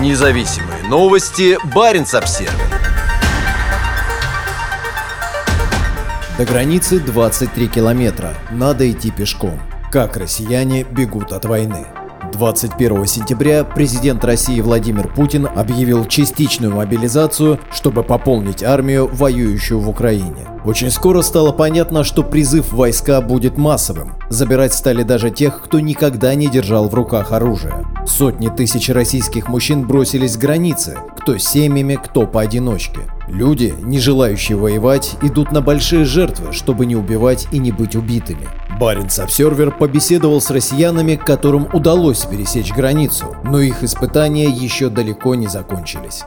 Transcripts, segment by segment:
Независимые новости. Барин обсерва До границы 23 километра. Надо идти пешком. Как россияне бегут от войны. 21 сентября президент России Владимир Путин объявил частичную мобилизацию, чтобы пополнить армию, воюющую в Украине. Очень скоро стало понятно, что призыв войска будет массовым. Забирать стали даже тех, кто никогда не держал в руках оружие. Сотни тысяч российских мужчин бросились к границе, кто семьями, кто поодиночке. Люди, не желающие воевать, идут на большие жертвы, чтобы не убивать и не быть убитыми. Баренц Обсервер побеседовал с россиянами, которым удалось пересечь границу, но их испытания еще далеко не закончились.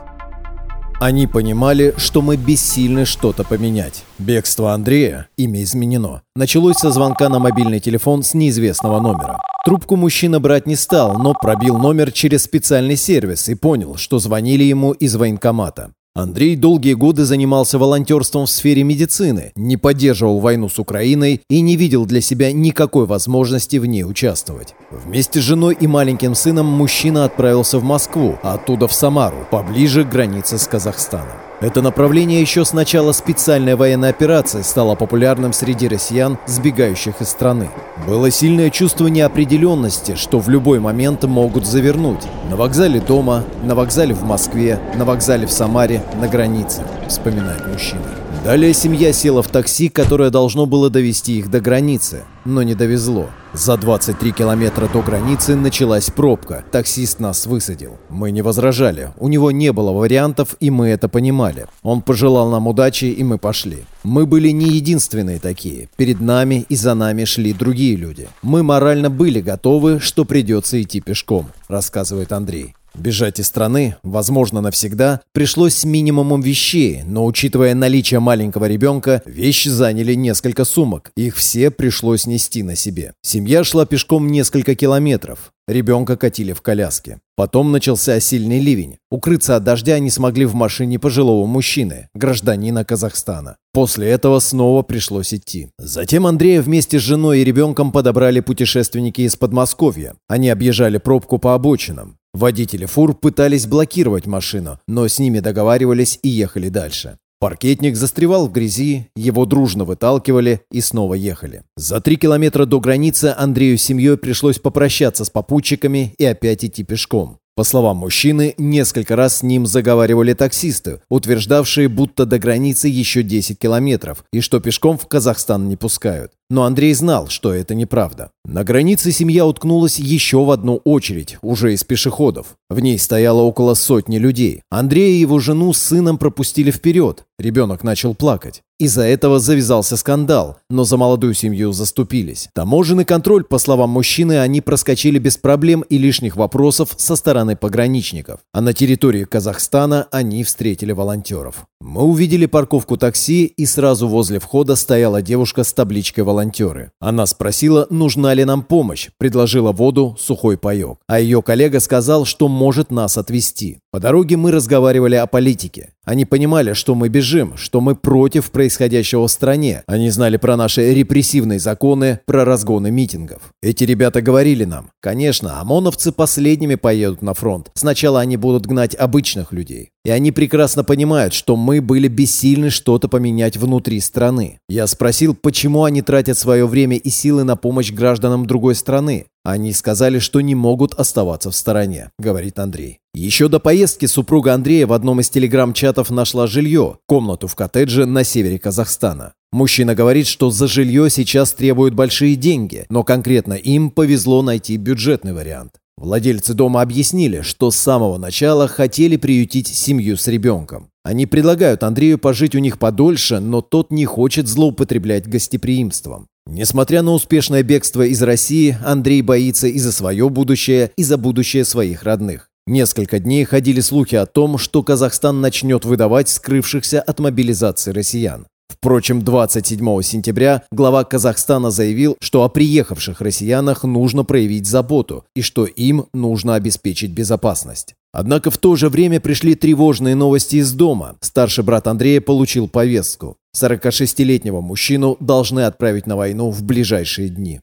Они понимали, что мы бессильны что-то поменять. Бегство Андрея, имя изменено, началось со звонка на мобильный телефон с неизвестного номера. Трубку мужчина брать не стал, но пробил номер через специальный сервис и понял, что звонили ему из военкомата. Андрей долгие годы занимался волонтерством в сфере медицины, не поддерживал войну с Украиной и не видел для себя никакой возможности в ней участвовать. Вместе с женой и маленьким сыном мужчина отправился в Москву, а оттуда в Самару, поближе к границе с Казахстаном. Это направление еще с начала специальной военной операции стало популярным среди россиян, сбегающих из страны. Было сильное чувство неопределенности, что в любой момент могут завернуть. На вокзале дома, на вокзале в Москве, на вокзале в Самаре, на границе, вспоминает мужчина. Далее семья села в такси, которое должно было довести их до границы, но не довезло. За 23 километра до границы началась пробка. Таксист нас высадил. Мы не возражали. У него не было вариантов, и мы это понимали. Он пожелал нам удачи, и мы пошли. Мы были не единственные такие. Перед нами и за нами шли другие люди. Мы морально были готовы, что придется идти пешком, рассказывает Андрей. Бежать из страны, возможно, навсегда, пришлось с минимумом вещей, но учитывая наличие маленького ребенка, вещи заняли несколько сумок, их все пришлось нести на себе. Семья шла пешком несколько километров. Ребенка катили в коляске. Потом начался сильный ливень. Укрыться от дождя не смогли в машине пожилого мужчины, гражданина Казахстана. После этого снова пришлось идти. Затем Андрея вместе с женой и ребенком подобрали путешественники из Подмосковья. Они объезжали пробку по обочинам. Водители фур пытались блокировать машину, но с ними договаривались и ехали дальше. Паркетник застревал в грязи, его дружно выталкивали и снова ехали. За три километра до границы Андрею с семьей пришлось попрощаться с попутчиками и опять идти пешком. По словам мужчины, несколько раз с ним заговаривали таксисты, утверждавшие, будто до границы еще 10 километров и что пешком в Казахстан не пускают. Но Андрей знал, что это неправда. На границе семья уткнулась еще в одну очередь, уже из пешеходов. В ней стояло около сотни людей. Андрея и его жену с сыном пропустили вперед. Ребенок начал плакать. Из-за этого завязался скандал, но за молодую семью заступились. Таможенный контроль, по словам мужчины, они проскочили без проблем и лишних вопросов со стороны пограничников. А на территории Казахстана они встретили волонтеров. Мы увидели парковку такси, и сразу возле входа стояла девушка с табличкой «Волонтеры». Она спросила, нужна ли нам помощь, предложила воду, сухой паек. А ее коллега сказал, что может нас отвезти. По дороге мы разговаривали о политике. Они понимали, что мы бежим, что мы против происходящего в стране. Они знали про наши репрессивные законы, про разгоны митингов. Эти ребята говорили нам, конечно, ОМОНовцы последними поедут на фронт. Сначала они будут гнать обычных людей. И они прекрасно понимают, что мы были бессильны что-то поменять внутри страны. Я спросил, почему они тратят свое время и силы на помощь гражданам другой страны. Они сказали, что не могут оставаться в стороне, говорит Андрей. Еще до поездки супруга Андрея в одном из телеграм-чатов нашла жилье, комнату в коттедже на севере Казахстана. Мужчина говорит, что за жилье сейчас требуют большие деньги, но конкретно им повезло найти бюджетный вариант. Владельцы дома объяснили, что с самого начала хотели приютить семью с ребенком. Они предлагают Андрею пожить у них подольше, но тот не хочет злоупотреблять гостеприимством. Несмотря на успешное бегство из России, Андрей боится и за свое будущее, и за будущее своих родных. Несколько дней ходили слухи о том, что Казахстан начнет выдавать скрывшихся от мобилизации россиян. Впрочем, 27 сентября глава Казахстана заявил, что о приехавших россиянах нужно проявить заботу и что им нужно обеспечить безопасность. Однако в то же время пришли тревожные новости из дома. Старший брат Андрея получил повестку. 46-летнего мужчину должны отправить на войну в ближайшие дни.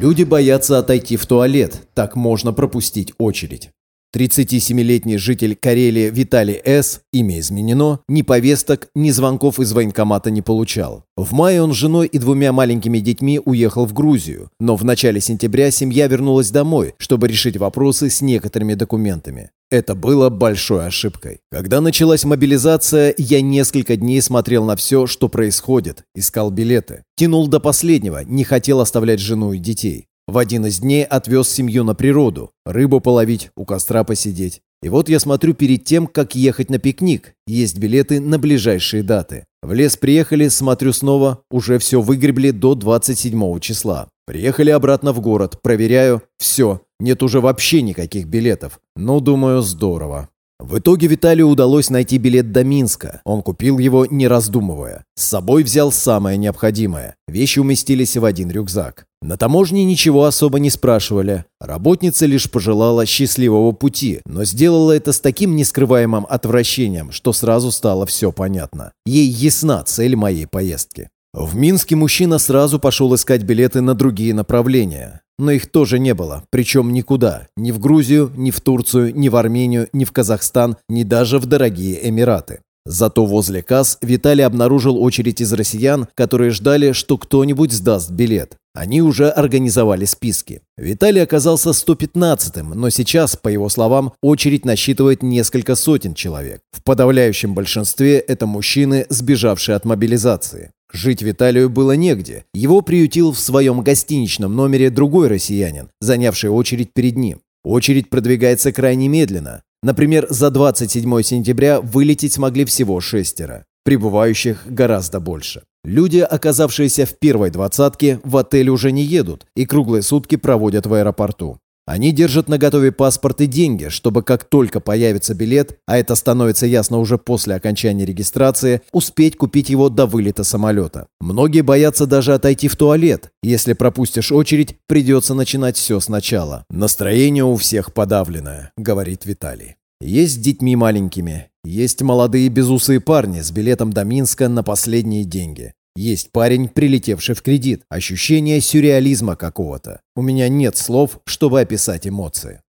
Люди боятся отойти в туалет, так можно пропустить очередь. 37-летний житель Карелии Виталий С., имя изменено, ни повесток, ни звонков из военкомата не получал. В мае он с женой и двумя маленькими детьми уехал в Грузию, но в начале сентября семья вернулась домой, чтобы решить вопросы с некоторыми документами. Это было большой ошибкой. Когда началась мобилизация, я несколько дней смотрел на все, что происходит, искал билеты. Тянул до последнего, не хотел оставлять жену и детей. В один из дней отвез семью на природу, рыбу половить, у костра посидеть. И вот я смотрю перед тем, как ехать на пикник. Есть билеты на ближайшие даты. В лес приехали, смотрю снова, уже все выгребли до 27 числа. Приехали обратно в город, проверяю, все, нет уже вообще никаких билетов. Ну, думаю, здорово. В итоге Виталию удалось найти билет до Минска. Он купил его, не раздумывая. С собой взял самое необходимое. Вещи уместились в один рюкзак. На таможне ничего особо не спрашивали. Работница лишь пожелала счастливого пути, но сделала это с таким нескрываемым отвращением, что сразу стало все понятно. Ей ясна цель моей поездки. В Минске мужчина сразу пошел искать билеты на другие направления. Но их тоже не было, причем никуда. Ни в Грузию, ни в Турцию, ни в Армению, ни в Казахстан, ни даже в дорогие Эмираты. Зато возле касс Виталий обнаружил очередь из россиян, которые ждали, что кто-нибудь сдаст билет. Они уже организовали списки. Виталий оказался 115-м, но сейчас, по его словам, очередь насчитывает несколько сотен человек. В подавляющем большинстве это мужчины, сбежавшие от мобилизации. Жить Виталию было негде. Его приютил в своем гостиничном номере другой россиянин, занявший очередь перед ним. Очередь продвигается крайне медленно. Например, за 27 сентября вылететь смогли всего шестеро. Прибывающих гораздо больше. Люди, оказавшиеся в первой двадцатке, в отель уже не едут и круглые сутки проводят в аэропорту. Они держат на готове паспорт и деньги, чтобы как только появится билет, а это становится ясно уже после окончания регистрации, успеть купить его до вылета самолета. Многие боятся даже отойти в туалет. Если пропустишь очередь, придется начинать все сначала. Настроение у всех подавленное, говорит Виталий. Есть с детьми маленькими, есть молодые безусые парни с билетом до Минска на последние деньги. Есть парень, прилетевший в кредит. Ощущение сюрреализма какого-то. У меня нет слов, чтобы описать эмоции.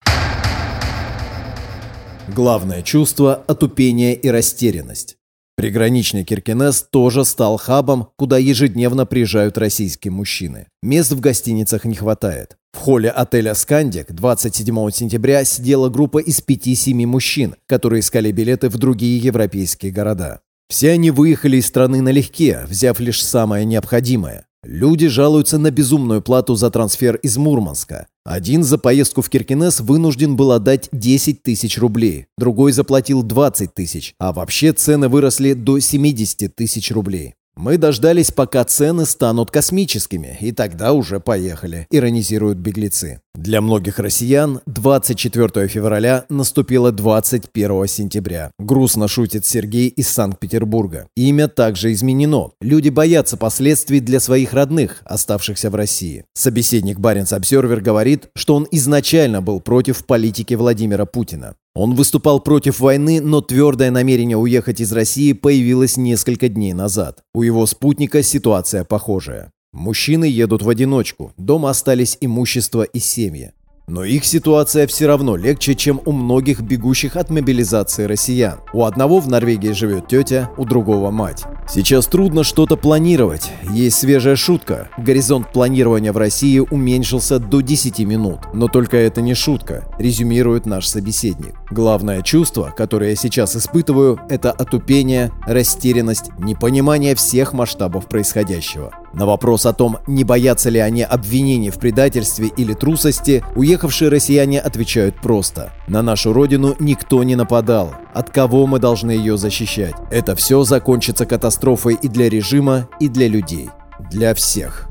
Главное чувство – отупение и растерянность. Приграничный Киркинес тоже стал хабом, куда ежедневно приезжают российские мужчины. Мест в гостиницах не хватает. В холле отеля «Скандик» 27 сентября сидела группа из 5-7 мужчин, которые искали билеты в другие европейские города. Все они выехали из страны налегке, взяв лишь самое необходимое. Люди жалуются на безумную плату за трансфер из Мурманска. Один за поездку в Киркинес вынужден был отдать 10 тысяч рублей, другой заплатил 20 тысяч, а вообще цены выросли до 70 тысяч рублей. Мы дождались, пока цены станут космическими, и тогда уже поехали, иронизируют беглецы. Для многих россиян 24 февраля наступило 21 сентября. Грустно шутит Сергей из Санкт-Петербурга. Имя также изменено. Люди боятся последствий для своих родных, оставшихся в России. Собеседник Баренц Обсервер говорит, что он изначально был против политики Владимира Путина. Он выступал против войны, но твердое намерение уехать из России появилось несколько дней назад. У его спутника ситуация похожая. Мужчины едут в одиночку, дома остались имущество и семьи. Но их ситуация все равно легче, чем у многих бегущих от мобилизации россиян. У одного в Норвегии живет тетя, у другого мать. Сейчас трудно что-то планировать. Есть свежая шутка. Горизонт планирования в России уменьшился до 10 минут. Но только это не шутка, резюмирует наш собеседник. Главное чувство, которое я сейчас испытываю, это отупение, растерянность, непонимание всех масштабов происходящего. На вопрос о том, не боятся ли они обвинений в предательстве или трусости, уехавшие россияне отвечают просто. На нашу родину никто не нападал. От кого мы должны ее защищать? Это все закончится катастрофой и для режима, и для людей. Для всех.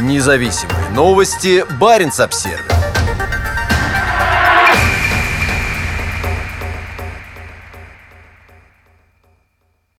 Независимые новости. Барин обсервис